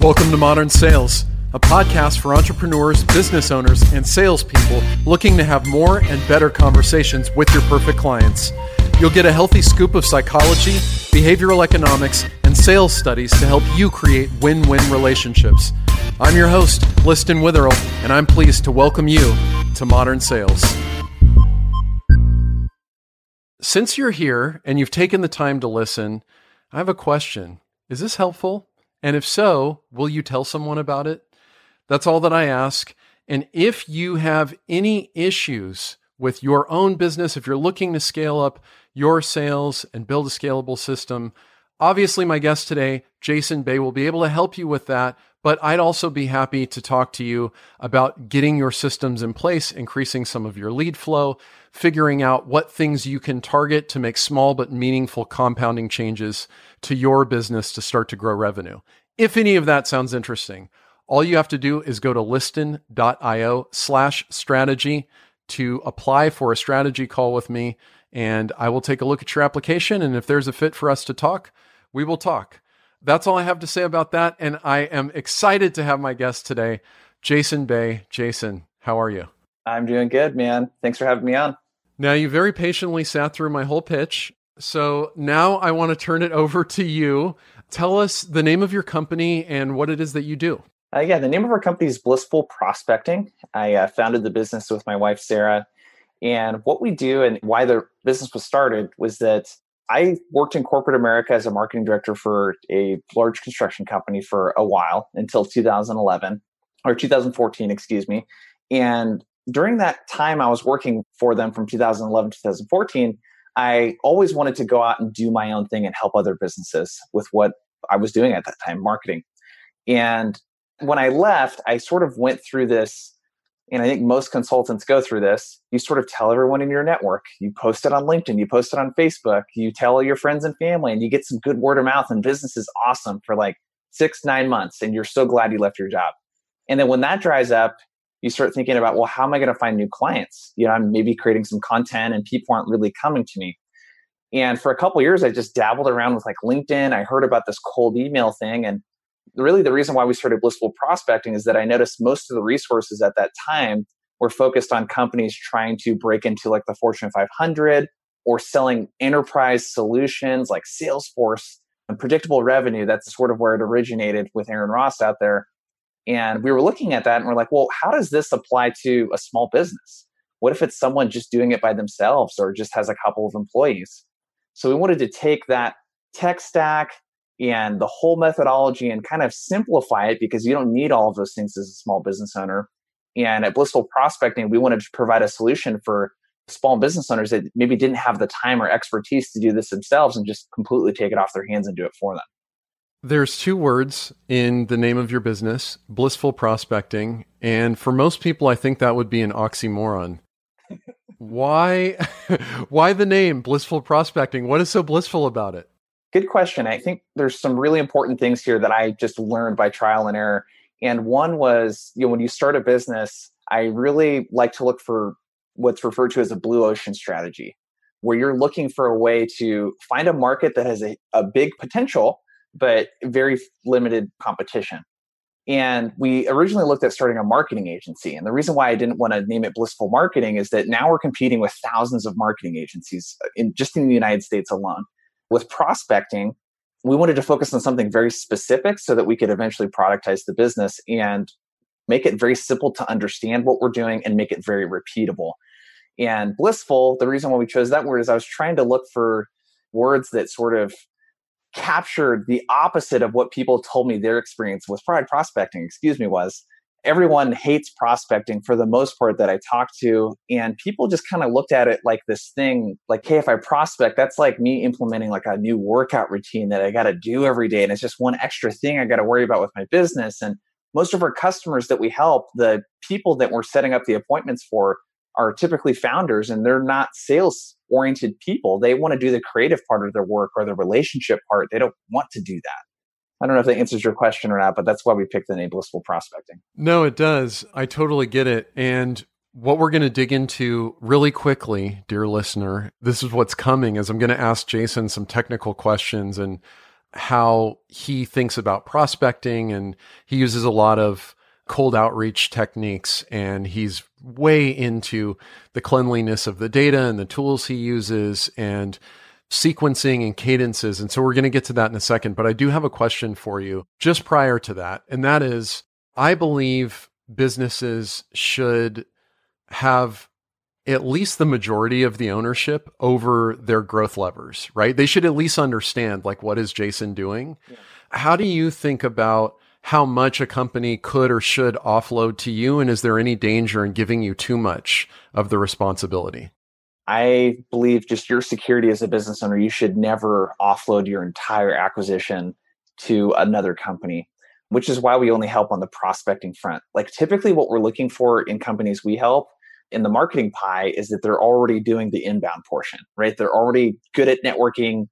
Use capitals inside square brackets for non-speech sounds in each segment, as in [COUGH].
Welcome to Modern Sales, a podcast for entrepreneurs, business owners, and salespeople looking to have more and better conversations with your perfect clients. You'll get a healthy scoop of psychology, behavioral economics, and sales studies to help you create win win relationships. I'm your host, Liston Witherill, and I'm pleased to welcome you to Modern Sales. Since you're here and you've taken the time to listen, I have a question. Is this helpful? And if so, will you tell someone about it? That's all that I ask. And if you have any issues with your own business, if you're looking to scale up your sales and build a scalable system, obviously my guest today, Jason Bay, will be able to help you with that. But I'd also be happy to talk to you about getting your systems in place, increasing some of your lead flow, figuring out what things you can target to make small but meaningful compounding changes to your business to start to grow revenue. If any of that sounds interesting, all you have to do is go to liston.io slash strategy to apply for a strategy call with me. And I will take a look at your application. And if there's a fit for us to talk, we will talk. That's all I have to say about that. And I am excited to have my guest today, Jason Bay. Jason, how are you? I'm doing good, man. Thanks for having me on. Now, you very patiently sat through my whole pitch. So now I want to turn it [LAUGHS] over to you. Tell us the name of your company and what it is that you do. Uh, yeah, the name of our company is Blissful Prospecting. I uh, founded the business with my wife, Sarah. And what we do and why the business was started was that I worked in corporate America as a marketing director for a large construction company for a while until 2011 or 2014, excuse me. And during that time, I was working for them from 2011 to 2014. I always wanted to go out and do my own thing and help other businesses with what I was doing at that time, marketing. And when I left, I sort of went through this, and I think most consultants go through this. You sort of tell everyone in your network, you post it on LinkedIn, you post it on Facebook, you tell your friends and family, and you get some good word of mouth, and business is awesome for like six, nine months, and you're so glad you left your job. And then when that dries up, you start thinking about, well, how am I going to find new clients? You know, I'm maybe creating some content and people aren't really coming to me. And for a couple years, I just dabbled around with like LinkedIn. I heard about this cold email thing. And really, the reason why we started Blissful Prospecting is that I noticed most of the resources at that time were focused on companies trying to break into like the Fortune 500 or selling enterprise solutions like Salesforce and predictable revenue. That's sort of where it originated with Aaron Ross out there. And we were looking at that and we're like, well, how does this apply to a small business? What if it's someone just doing it by themselves or just has a couple of employees? So we wanted to take that tech stack and the whole methodology and kind of simplify it because you don't need all of those things as a small business owner. And at Blissful Prospecting, we wanted to provide a solution for small business owners that maybe didn't have the time or expertise to do this themselves and just completely take it off their hands and do it for them. There's two words in the name of your business, blissful prospecting. And for most people, I think that would be an oxymoron. [LAUGHS] why [LAUGHS] why the name blissful prospecting? What is so blissful about it? Good question. I think there's some really important things here that I just learned by trial and error. And one was, you know, when you start a business, I really like to look for what's referred to as a blue ocean strategy, where you're looking for a way to find a market that has a, a big potential but very limited competition. And we originally looked at starting a marketing agency. And the reason why I didn't want to name it Blissful Marketing is that now we're competing with thousands of marketing agencies uh, in just in the United States alone. With prospecting, we wanted to focus on something very specific so that we could eventually productize the business and make it very simple to understand what we're doing and make it very repeatable. And blissful, the reason why we chose that word is I was trying to look for words that sort of captured the opposite of what people told me their experience with pride prospecting, excuse me, was everyone hates prospecting for the most part that I talked to. And people just kind of looked at it like this thing, like, hey, if I prospect, that's like me implementing like a new workout routine that I got to do every day. And it's just one extra thing I got to worry about with my business. And most of our customers that we help, the people that we're setting up the appointments for, are typically founders and they're not sales oriented people. They want to do the creative part of their work or the relationship part. They don't want to do that. I don't know if that answers your question or not, but that's why we picked the name Blissful Prospecting. No, it does. I totally get it. And what we're going to dig into really quickly, dear listener, this is what's coming is I'm going to ask Jason some technical questions and how he thinks about prospecting and he uses a lot of cold outreach techniques and he's way into the cleanliness of the data and the tools he uses and sequencing and cadences. And so we're going to get to that in a second. But I do have a question for you just prior to that. And that is I believe businesses should have at least the majority of the ownership over their growth levers, right? They should at least understand like what is Jason doing? Yeah. How do you think about how much a company could or should offload to you and is there any danger in giving you too much of the responsibility? I believe just your security as a business owner, you should never offload your entire acquisition to another company, which is why we only help on the prospecting front. Like typically what we're looking for in companies we help in the marketing pie is that they're already doing the inbound portion, right? They're already good at networking,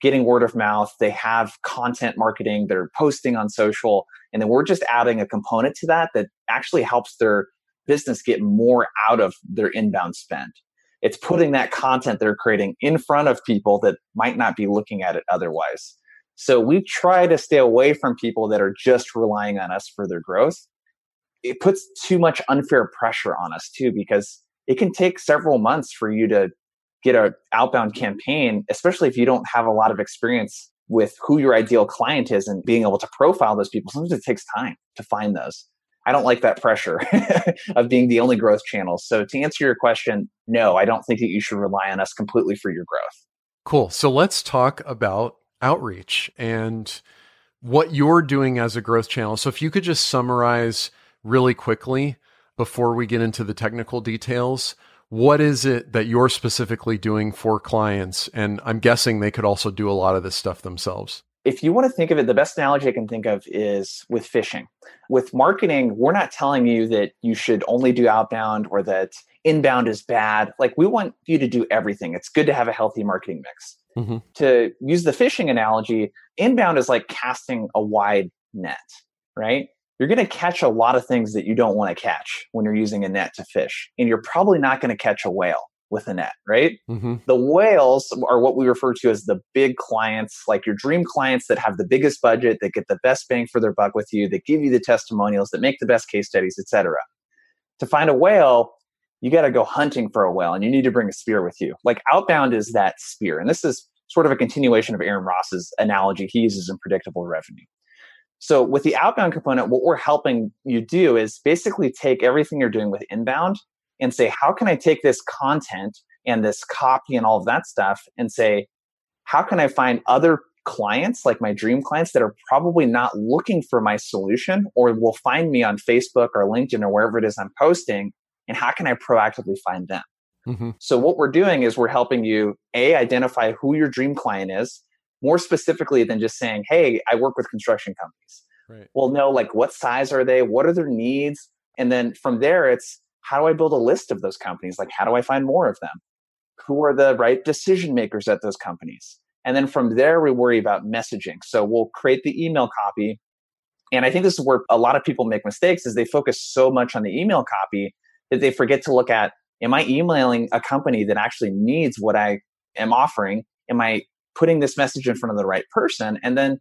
getting word of mouth. They have content marketing, they're posting on social. And then we're just adding a component to that that actually helps their business get more out of their inbound spend. It's putting that content they're creating in front of people that might not be looking at it otherwise. So we try to stay away from people that are just relying on us for their growth. It puts too much unfair pressure on us too because it can take several months for you to get an outbound campaign especially if you don't have a lot of experience with who your ideal client is and being able to profile those people. Sometimes it takes time to find those i don't like that pressure [LAUGHS] of being the only growth channel so to answer your question no i don't think that you should rely on us completely for your growth cool so let's talk about outreach and what you're doing as a growth channel so if you could just summarize really quickly before we get into the technical details. What is it that you're specifically doing for clients? And I'm guessing they could also do a lot of this stuff themselves. If you want to think of it, the best analogy I can think of is with fishing. With marketing, we're not telling you that you should only do outbound or that inbound is bad. Like, we want you to do everything. It's good to have a healthy marketing mix. Mm-hmm. To use the fishing analogy, inbound is like casting a wide net, right? you're going to catch a lot of things that you don't want to catch when you're using a net to fish. And you're probably not going to catch a whale with a net, right? Mm-hmm. The whales are what we refer to as the big clients, like your dream clients that have the biggest budget, that get the best bang for their buck with you, that give you the testimonials, that make the best case studies, etc. To find a whale, you got to go hunting for a whale and you need to bring a spear with you. Like outbound is that spear. And this is sort of a continuation of Aaron Ross's analogy he uses in predictable revenue. So with the outbound component, what we're helping you do is basically take everything you're doing with inbound and say, how can I take this content and this copy and all of that stuff and say, how can I find other clients, like my dream clients, that are probably not looking for my solution or will find me on Facebook or LinkedIn or wherever it is I'm posting? And how can I proactively find them? Mm-hmm. So, what we're doing is we're helping you A, identify who your dream client is, more specifically than just saying, hey, I work with construction companies. Right. We'll know like what size are they, what are their needs, and then from there it's how do I build a list of those companies? Like how do I find more of them? Who are the right decision makers at those companies? And then from there we worry about messaging. So we'll create the email copy. And I think this is where a lot of people make mistakes is they focus so much on the email copy that they forget to look at am I emailing a company that actually needs what I am offering? Am I putting this message in front of the right person. And then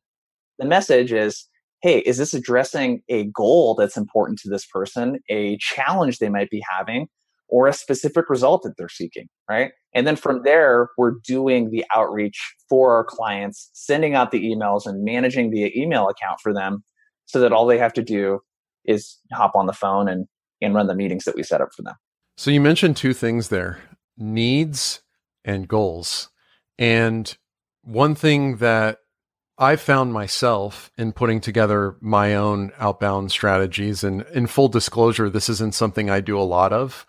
the message is, hey, is this addressing a goal that's important to this person, a challenge they might be having, or a specific result that they're seeking, right? And then from there, we're doing the outreach for our clients, sending out the emails and managing the email account for them so that all they have to do is hop on the phone and, and run the meetings that we set up for them. So you mentioned two things there needs and goals. And one thing that I found myself in putting together my own outbound strategies, and in full disclosure, this isn't something I do a lot of,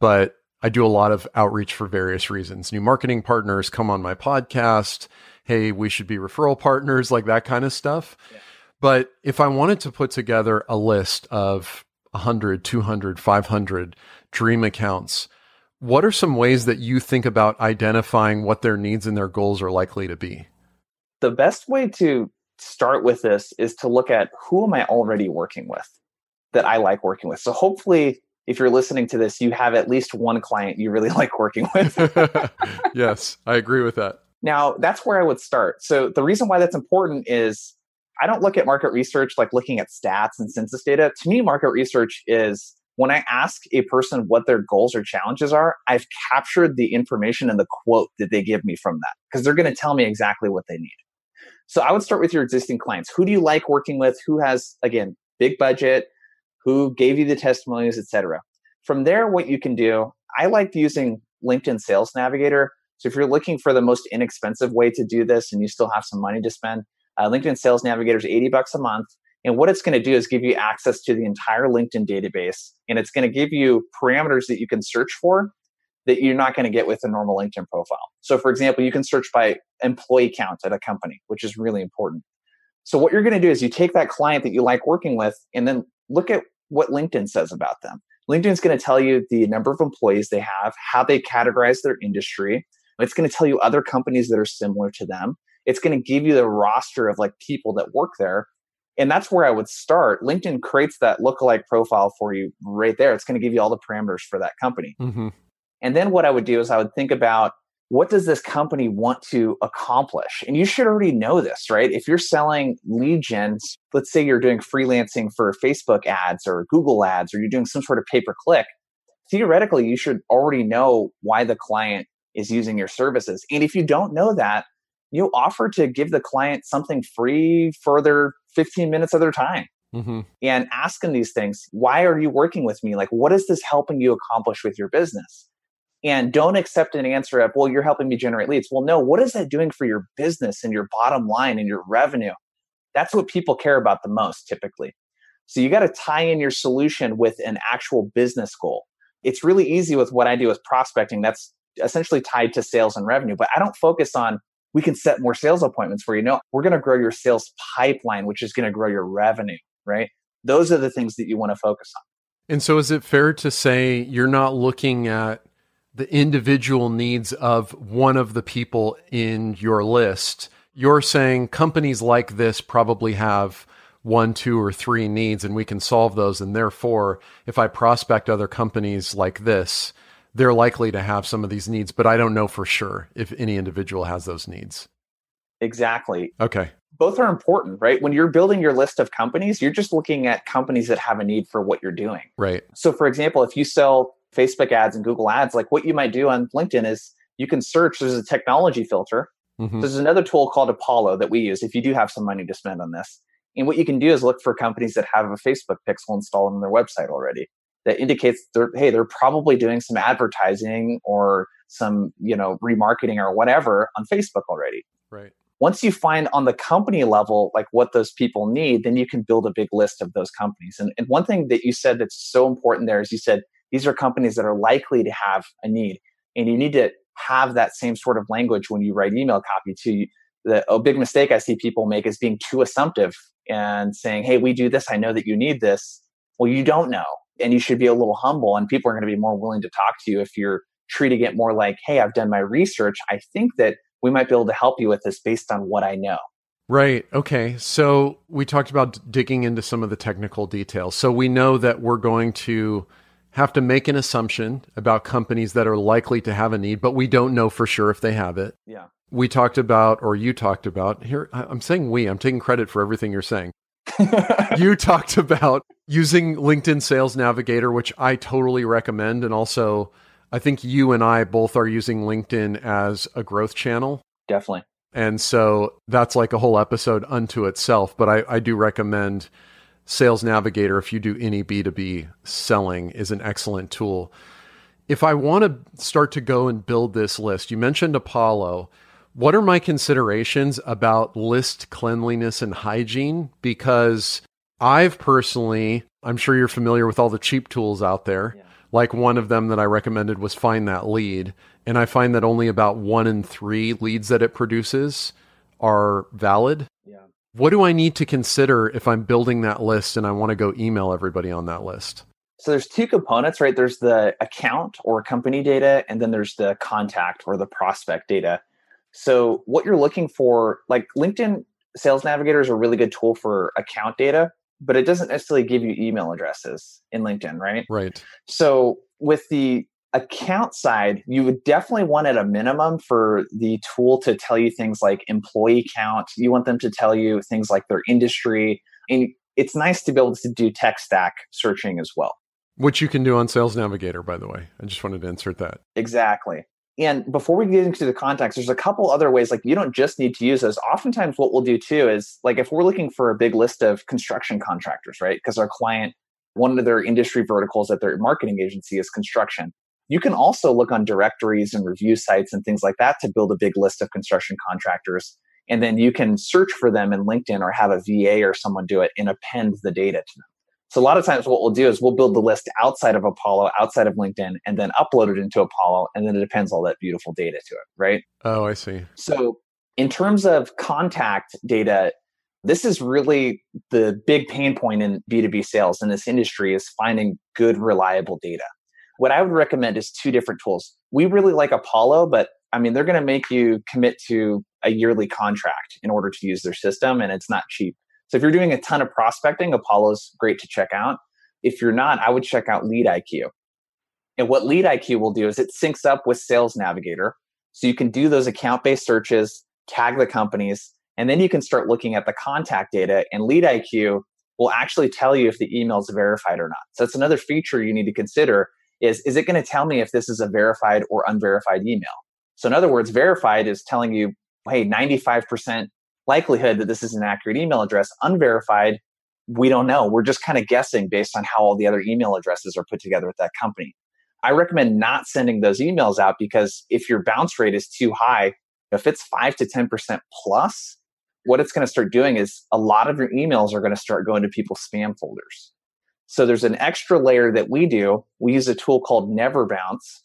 but I do a lot of outreach for various reasons. New marketing partners come on my podcast. Hey, we should be referral partners, like that kind of stuff. Yeah. But if I wanted to put together a list of 100, 200, 500 dream accounts, what are some ways that you think about identifying what their needs and their goals are likely to be? The best way to start with this is to look at who am I already working with that I like working with. So hopefully if you're listening to this, you have at least one client you really [LAUGHS] like working with. [LAUGHS] yes, I agree with that. Now, that's where I would start. So, the reason why that's important is I don't look at market research like looking at stats and census data. To me, market research is when I ask a person what their goals or challenges are, I've captured the information and the quote that they give me from that because they're going to tell me exactly what they need. So I would start with your existing clients. Who do you like working with? Who has, again, big budget? Who gave you the testimonials, etc. From there, what you can do, I like using LinkedIn Sales Navigator. So if you're looking for the most inexpensive way to do this and you still have some money to spend, uh, LinkedIn Sales Navigator is 80 bucks a month. And what it's going to do is give you access to the entire LinkedIn database. And it's going to give you parameters that you can search for that you're not going to get with a normal LinkedIn profile. So, for example, you can search by employee count at a company, which is really important. So, what you're going to do is you take that client that you like working with and then look at what LinkedIn says about them. LinkedIn's going to tell you the number of employees they have, how they categorize their industry. It's going to tell you other companies that are similar to them. It's going to give you the roster of like people that work there. And that's where I would start. LinkedIn creates that lookalike profile for you right there. It's going to give you all the parameters for that company. Mm-hmm. And then what I would do is I would think about what does this company want to accomplish? And you should already know this, right? If you're selling lead gens, let's say you're doing freelancing for Facebook ads or Google ads, or you're doing some sort of pay per click, theoretically, you should already know why the client is using your services. And if you don't know that, you offer to give the client something free for their 15 minutes of their time. Mm-hmm. And ask them these things. Why are you working with me? Like, what is this helping you accomplish with your business? and don't accept an answer of, well, you're helping me generate leads. Well, no, what is that doing for your business and your bottom line and your revenue? That's what people care about the most typically. So you got to tie in your solution with an actual business goal. It's really easy with what I do with prospecting. That's essentially tied to sales and revenue, but I don't focus on we can set more sales appointments for you. No, we're going to grow your sales pipeline, which is going to grow your revenue, right? Those are the things that you want to focus on. And so is it fair to say you're not looking at the individual needs of one of the people in your list. You're saying companies like this probably have one, two, or three needs, and we can solve those. And therefore, if I prospect other companies like this, they're likely to have some of these needs, but I don't know for sure if any individual has those needs. Exactly. Okay. Both are important, right? When you're building your list of companies, you're just looking at companies that have a need for what you're doing. Right. So, for example, if you sell Facebook ads and Google ads, like what you might do on LinkedIn is you can search, there's a technology filter. Mm-hmm. There's another tool called Apollo that we use if you do have some money to spend on this. And what you can do is look for companies that have a Facebook pixel installed on their website already that indicates they're, hey, they're probably doing some advertising or some, you know, remarketing or whatever on Facebook already. Right. Once you find on the company level like what those people need, then you can build a big list of those companies. And, and one thing that you said that's so important there is you said these are companies that are likely to have a need. And you need to have that same sort of language when you write email copy to the a big mistake I see people make is being too assumptive and saying, Hey, we do this. I know that you need this. Well, you don't know. And you should be a little humble and people are going to be more willing to talk to you if you're treating it more like, Hey, I've done my research. I think that we might be able to help you with this based on what I know. Right. Okay. So we talked about digging into some of the technical details. So we know that we're going to have to make an assumption about companies that are likely to have a need, but we don't know for sure if they have it. Yeah. We talked about, or you talked about, here, I'm saying we, I'm taking credit for everything you're saying. [LAUGHS] you talked about using LinkedIn Sales Navigator, which I totally recommend. And also, I think you and I both are using LinkedIn as a growth channel. Definitely. And so that's like a whole episode unto itself. But I, I do recommend Sales Navigator, if you do any B2B selling, is an excellent tool. If I want to start to go and build this list, you mentioned Apollo. What are my considerations about list cleanliness and hygiene? Because I've personally, I'm sure you're familiar with all the cheap tools out there. Yeah. Like one of them that I recommended was Find That Lead. And I find that only about one in three leads that it produces are valid. Yeah. What do I need to consider if I'm building that list and I want to go email everybody on that list? So there's two components, right? There's the account or company data, and then there's the contact or the prospect data. So what you're looking for, like LinkedIn Sales Navigator is a really good tool for account data, but it doesn't necessarily give you email addresses in LinkedIn, right? Right. So with the account side, you would definitely want at a minimum for the tool to tell you things like employee count. You want them to tell you things like their industry. And it's nice to be able to do tech stack searching as well. Which you can do on Sales Navigator, by the way. I just wanted to insert that. Exactly. And before we get into the context, there's a couple other ways. Like you don't just need to use those. Oftentimes, what we'll do too is like if we're looking for a big list of construction contractors, right? Because our client, one of their industry verticals at their marketing agency is construction. You can also look on directories and review sites and things like that to build a big list of construction contractors. And then you can search for them in LinkedIn or have a VA or someone do it and append the data to them. So a lot of times what we'll do is we'll build the list outside of Apollo, outside of LinkedIn, and then upload it into Apollo, and then it appends all that beautiful data to it, right? Oh, I see. So in terms of contact data, this is really the big pain point in B2B sales in this industry is finding good, reliable data. What I would recommend is two different tools. We really like Apollo, but I mean, they're going to make you commit to a yearly contract in order to use their system, and it's not cheap. So if you're doing a ton of prospecting, Apollo's great to check out. If you're not, I would check out Lead IQ. And what Lead IQ will do is it syncs up with Sales Navigator. So you can do those account based searches, tag the companies, and then you can start looking at the contact data. And Lead IQ will actually tell you if the email is verified or not. So that's another feature you need to consider is, is it going to tell me if this is a verified or unverified email? So in other words, verified is telling you, hey, 95% likelihood that this is an accurate email address. Unverified, we don't know. We're just kind of guessing based on how all the other email addresses are put together at that company. I recommend not sending those emails out because if your bounce rate is too high, if it's 5 to 10% plus, what it's going to start doing is a lot of your emails are going to start going to people's spam folders. So there's an extra layer that we do. We use a tool called Never Bounce.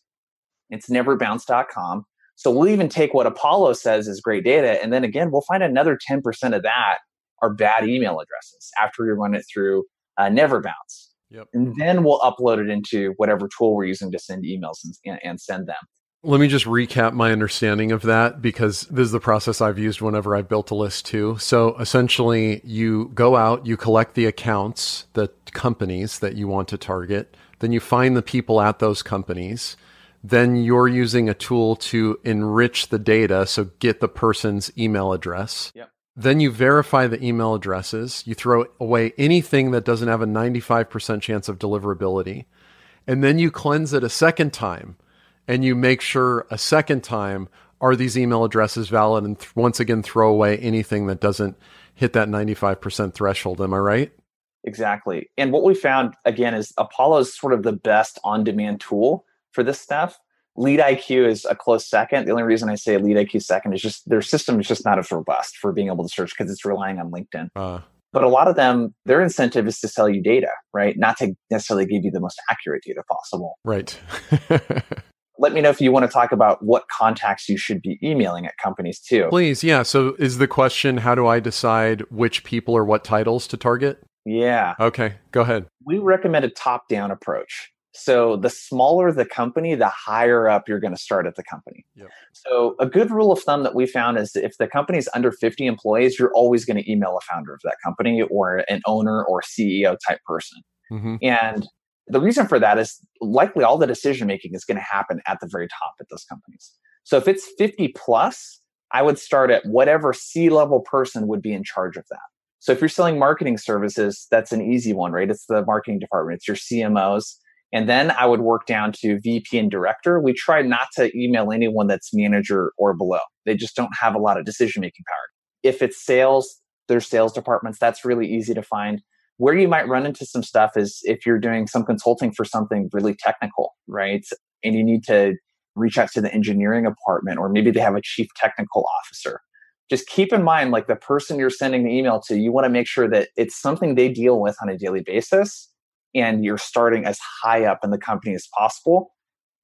It's neverbounce.com. So we'll even take what Apollo says is great data, and then again, we'll find another 10% of that are bad email addresses after we run it through uh, Never Bounce. Yep. And then we'll upload it into whatever tool we're using to send emails and, and send them. Let me just recap my understanding of that because this is the process I've used whenever I've built a list too. So essentially, you go out, you collect the accounts, the companies that you want to target, then you find the people at those companies then you're using a tool to enrich the data, so get the person's email address. Yep. Then you verify the email addresses. You throw away anything that doesn't have a 95% chance of deliverability. And then you cleanse it a second time and you make sure a second time are these email addresses valid and th- once again throw away anything that doesn't hit that 95% threshold. Am I right? Exactly. And what we found again is Apollo is sort of the best on demand tool for this stuff. Lead IQ is a close second. The only reason I say Lead IQ second is just their system is just not as robust for being able to search because it's relying on LinkedIn. Uh. But a lot of them, their incentive is to sell you data, right? Not to necessarily give you the most accurate data possible. Right. [LAUGHS] Let me know if you want to talk about what contacts you should be emailing at companies too. Please, yeah. So is the question how do I decide which people or what titles to target? Yeah. Okay, go ahead. We recommend a top down approach. So the smaller the company, the higher up you're going to start at the company. Yep. So a good rule of thumb that we found is if the company is under 50 employees, you're always going to email a founder of that company or an owner or CEO type person. Mm-hmm. And the reason for that is likely all the decision making is going to happen at the very top at those companies. So if it's 50 plus, I would start at whatever C level person would be in charge of that. So if you're selling marketing services, that's an easy one, right? It's the marketing department, it's your CMOs and then I would work down to VP and director. We try not to email anyone that's manager or below. They just don't have a lot of decision making power. If it's sales, there's sales departments. That's really easy to find. Where you might run into some stuff is if you're doing some consulting for something really technical, right? And you need to reach out to the engineering department, or maybe they have a chief technical officer. Just keep in mind, like the person you're sending the email to, you want to make sure that it's something they deal with on a daily basis and you're starting as high up in the company as possible.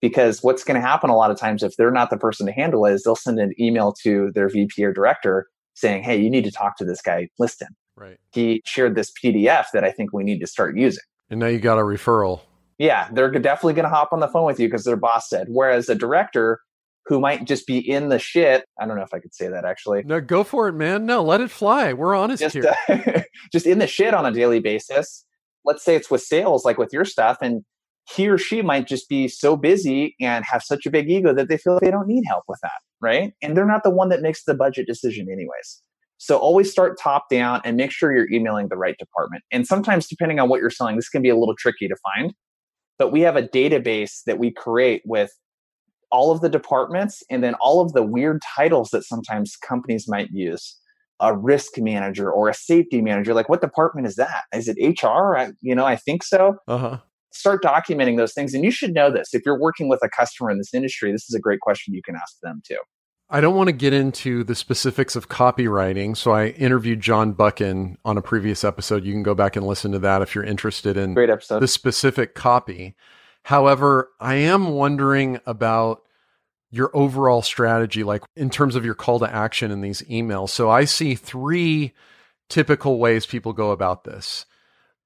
Because what's going to happen a lot of times if they're not the person to handle it is they'll send an email to their VP or director saying, Hey, you need to talk to this guy, Liston. Right. He shared this PDF that I think we need to start using. And now you got a referral. Yeah, they're definitely going to hop on the phone with you because their boss said. Whereas a director who might just be in the shit. I don't know if I could say that actually. No, go for it, man. No, let it fly. We're honest just, here. Uh, [LAUGHS] just in the shit on a daily basis let's say it's with sales, like with your stuff, and he or she might just be so busy and have such a big ego that they feel like they don't need help with that, right? And they're not the one that makes the budget decision, anyways. So always start top down and make sure you're emailing the right department. And sometimes, depending on what you're selling, this can be a little tricky to find. But we have a database that we create with all of the departments and then all of the weird titles that sometimes companies might use a risk manager or a safety manager like what department is that is it hr I, you know i think so uh-huh. start documenting those things and you should know this if you're working with a customer in this industry this is a great question you can ask them too I don't want to get into the specifics of copywriting. So I interviewed John Buchan on a previous episode. You can go back and listen to that if you're interested in Great episode. the specific copy. However, I am wondering about your overall strategy, like in terms of your call to action in these emails. So I see three typical ways people go about this.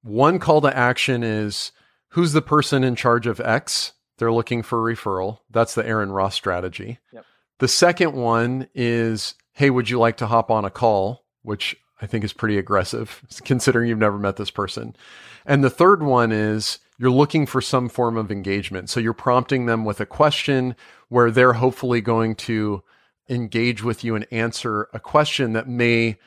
One call to action is who's the person in charge of X? They're looking for a referral. That's the Aaron Ross strategy. Yep. The second one is, hey, would you like to hop on a call? Which I think is pretty aggressive [LAUGHS] considering you've never met this person. And the third one is, you're looking for some form of engagement. So you're prompting them with a question where they're hopefully going to engage with you and answer a question that may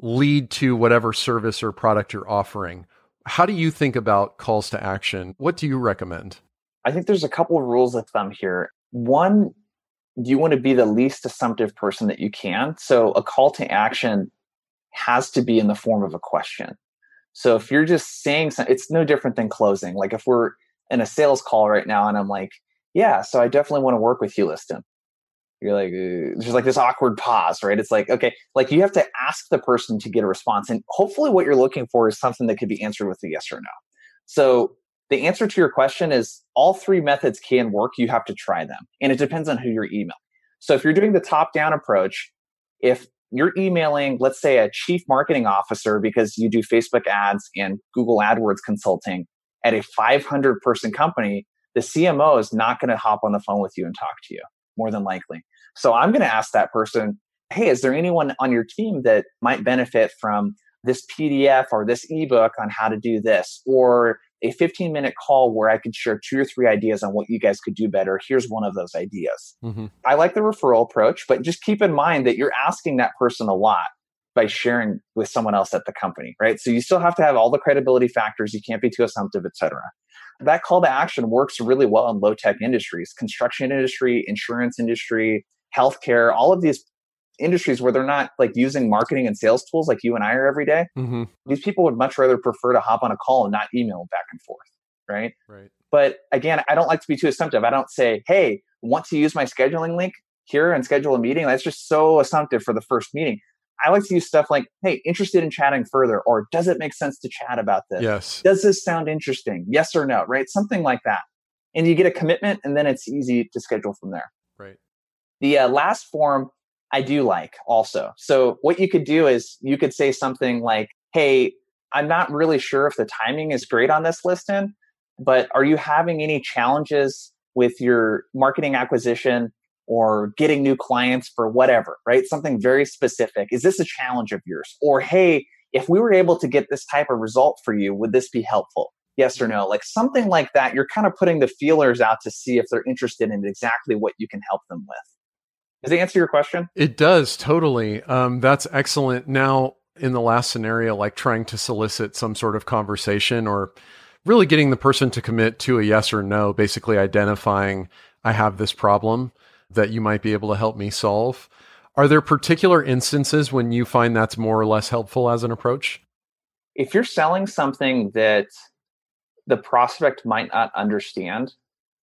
lead to whatever service or product you're offering. How do you think about calls to action? What do you recommend? I think there's a couple of rules of thumb here. One, you want to be the least assumptive person that you can. So a call to action has to be in the form of a question. So if you're just saying something, it's no different than closing. Like if we're in a sales call right now and I'm like, yeah, so I definitely want to work with you, Liston. You're like, there's like this awkward pause, right? It's like, okay, like you have to ask the person to get a response. And hopefully what you're looking for is something that could be answered with a yes or no. So the answer to your question is all three methods can work. You have to try them. And it depends on who you're emailing. So if you're doing the top down approach, if you're emailing, let's say, a chief marketing officer because you do Facebook ads and Google AdWords consulting at a 500 person company, the CMO is not going to hop on the phone with you and talk to you, more than likely. So I'm going to ask that person, hey, is there anyone on your team that might benefit from this PDF or this ebook on how to do this? Or a 15 minute call where I could share two or three ideas on what you guys could do better. Here's one of those ideas. Mm-hmm. I like the referral approach, but just keep in mind that you're asking that person a lot by sharing with someone else at the company, right? So you still have to have all the credibility factors. You can't be too assumptive, etc. That call to action works really well in low tech industries, construction industry, insurance industry, healthcare, all of these industries where they're not like using marketing and sales tools like you and I are every day, mm-hmm. these people would much rather prefer to hop on a call and not email back and forth. Right. Right. But again, I don't like to be too assumptive. I don't say, hey, want to use my scheduling link here and schedule a meeting? That's just so assumptive for the first meeting. I like to use stuff like, hey, interested in chatting further, or does it make sense to chat about this? Yes. Does this sound interesting? Yes or no, right? Something like that. And you get a commitment, and then it's easy to schedule from there. Right. The uh, last form I do like also. So what you could do is you could say something like, Hey, I'm not really sure if the timing is great on this Liston, but are you having any challenges with your marketing acquisition or getting new clients for whatever, right? Something very specific. Is this a challenge of yours? Or, hey, if we were able to get this type of result for you, would this be helpful? Yes or mm-hmm. no? Like something like that. You're kind of putting the feelers out to see if they're interested in exactly what you can help them with. Does it answer your question? It does totally. Um, that's excellent. Now, in the last scenario, like trying to solicit some sort of conversation or really getting the person to commit to a yes or no, basically identifying, I have this problem that you might be able to help me solve. Are there particular instances when you find that's more or less helpful as an approach? If you're selling something that the prospect might not understand,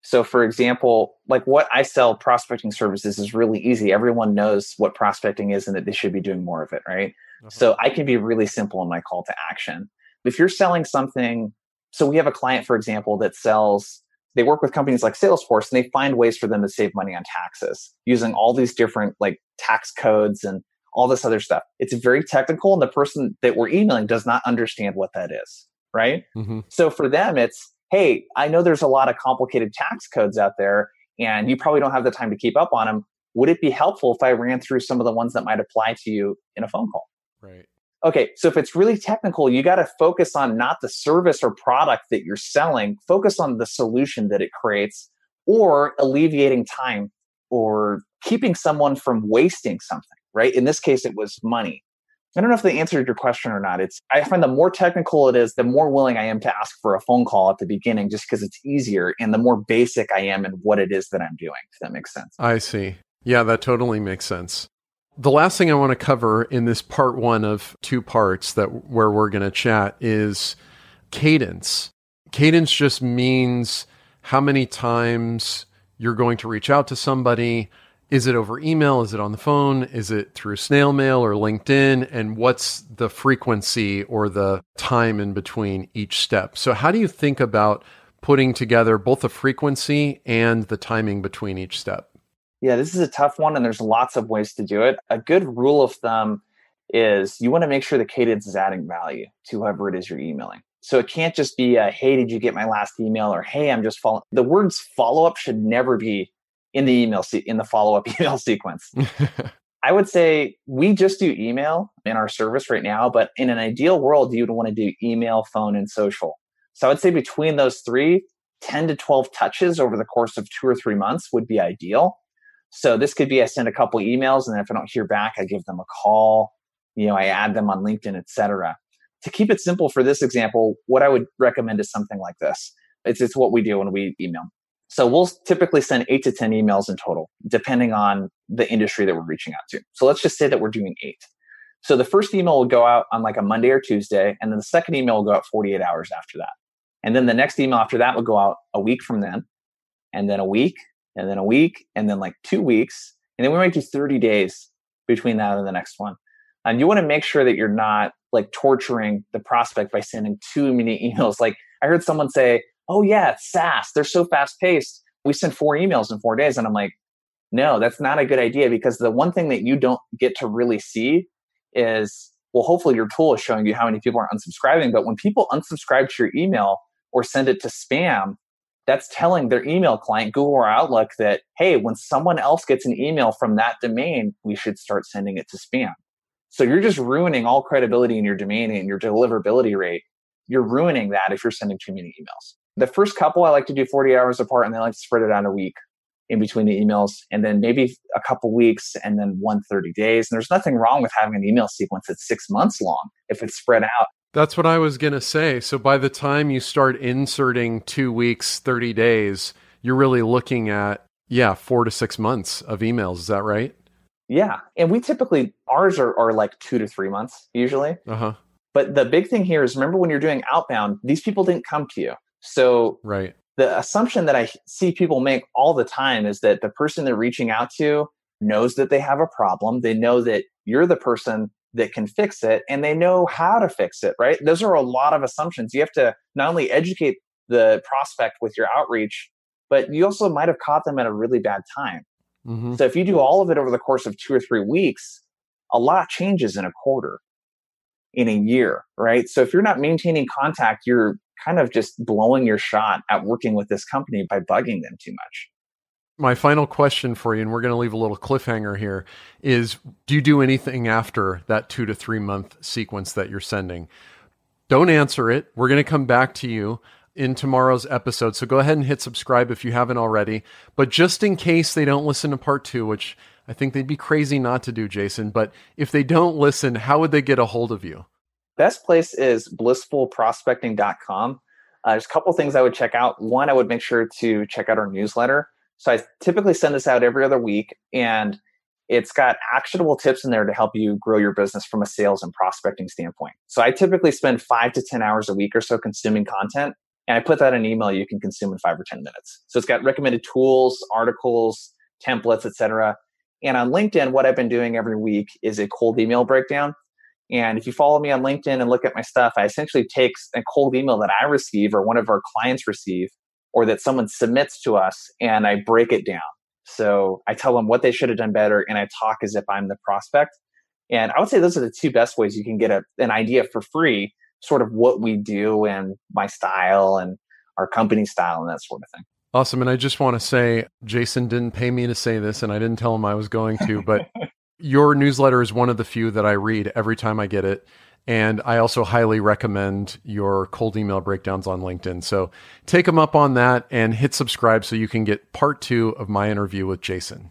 so, for example, like what I sell prospecting services is really easy. Everyone knows what prospecting is and that they should be doing more of it, right? Uh-huh. So, I can be really simple in my call to action. If you're selling something, so we have a client, for example, that sells, they work with companies like Salesforce and they find ways for them to save money on taxes using all these different like tax codes and all this other stuff. It's very technical, and the person that we're emailing does not understand what that is, right? Mm-hmm. So, for them, it's hey, I know there's a lot of complicated tax codes out there and you probably don't have the time to keep up on them. Would it be helpful if I ran through some of the ones that might apply to you in a phone call? Right. Okay, so if it's really technical, you got to focus on not the service or product that you're selling, focus on the solution that it creates or alleviating time or keeping someone from wasting something, right? In this case, it was money. I don't know if they answered your question or not. It's I find the more technical it is, the more willing I am to ask for a phone call at the beginning just because it's easier and the more basic I am in what it is that I'm doing. If that makes sense. I see. Yeah, that totally makes sense. The last thing I want to cover in this part one of two parts that where we're going to chat is cadence. Cadence just means how many times you're going to reach out to somebody. Is it over email? Is it on the phone? Is it through snail mail or LinkedIn? And what's the frequency or the time in between each step? So, how do you think about putting together both the frequency and the timing between each step? Yeah, this is a tough one, and there's lots of ways to do it. A good rule of thumb is you want to make sure the cadence is adding value to whoever it is you're emailing. So it can't just be a, hey, did you get my last email? Or hey, I'm just following. The words follow up should never be in the email se- in the follow up [LAUGHS] email sequence. I would say we just do email in our service right now, but in an ideal world, you'd want to do email, phone, and social. So I would say between those three, 10 to 12 touches over the course of two or three months would be ideal. So this could be I send a couple emails and then if I don't hear back, I give them a call, you know, I add them on LinkedIn, etc. To keep it simple for this example, what I would recommend is something like this. It's it's what we do when we email. So we'll typically send eight to 10 emails in total, depending on the industry that we're reaching out to. So let's just say that we're doing eight. So the first email will go out on like a Monday or Tuesday, and then the second email will go out 48 hours after that. And then the next email after that will go out a week from then, and then a week, and then a week, and then like two weeks, and then we might do 30 days between that and the next one. And you want to make sure that you're not like torturing the prospect by sending too many [LAUGHS] emails. Like I heard someone say, "Oh yeah, it's SaaS. They're so fast paced. We send four emails in four days," and I'm like, "No, that's not a good idea because the one thing that you don't get to really see is." Well, hopefully your tool is showing you how many people are unsubscribing. But when people unsubscribe to your email or send it to spam, that's telling their email client, Google or Outlook, that, hey, when someone else gets an email from that domain, we should start sending it to spam. So you're just ruining all credibility in your domain and your deliverability rate. You're ruining that if you're sending too many emails. The first couple I like to do 40 hours apart and then I like to spread it out a week in between the emails and then maybe a couple weeks and then one 30 days. And there's nothing wrong with having an email sequence that's six months long if it's spread out. That's what I was going to say. So by the time you start inserting two weeks, 30 days, you're really looking at, yeah, four to six months of emails. Is that right? Yeah. And we typically, ours are, are like two to three months usually. Uh huh. But the big thing here is remember when you're doing outbound, these people didn't come to you. So right. the assumption that I see people make all the time is that the person they're reaching out to knows that they have a problem. They know that you're the person that can fix it and they know how to fix it, right? Those are a lot of assumptions. You have to not only educate the prospect with your outreach, but you also might have caught them at a really bad time. Mm-hmm. So if you do all of it over the course of two or three weeks, a lot changes in a quarter, in a year, right? So if you're not maintaining contact, you're kind of just blowing your shot at working with this company by bugging them too much my final question for you, and we're going to leave a little cliffhanger here, is do you do anything after that two to three month sequence that you're sending? Don't answer it. We're going to come back to you in tomorrow's episode. So go ahead and hit subscribe if you haven't already. But just in case they don't listen to part two, which I think they'd be crazy not to do, Jason, but if they don't listen, how would they get a hold of you? Best place is blissfulprospecting.com. Uh, there's a couple things I would check out. One, I would make sure to check out our newsletter. So I typically send this out every other week and it's got actionable tips in there to help you grow your business from a sales and prospecting standpoint. So I typically spend five to 10 hours a week or so consuming content. And I put that in email you can consume in five or 10 minutes. So it's got recommended tools, articles, templates, etc. And on LinkedIn, what I've been doing every week is a cold email breakdown. And if you follow me on LinkedIn and look at my stuff, I essentially take a cold email that I receive or one of our clients receive or that someone submits to us and I break it down. So I tell them what they should have done better and I talk as if I'm the prospect. And I would say those are the two best ways you can get a, an idea for free, sort of what we do and my style and our company style and that sort of thing. Awesome. And I just want to say, Jason didn't pay me to say this, and I didn't tell him I was going to, but [LAUGHS] your newsletter is one of the few that I read every time I get it. And I also highly recommend your cold email breakdowns on LinkedIn. So take them up on that and hit subscribe so you can get part two of my interview with Jason.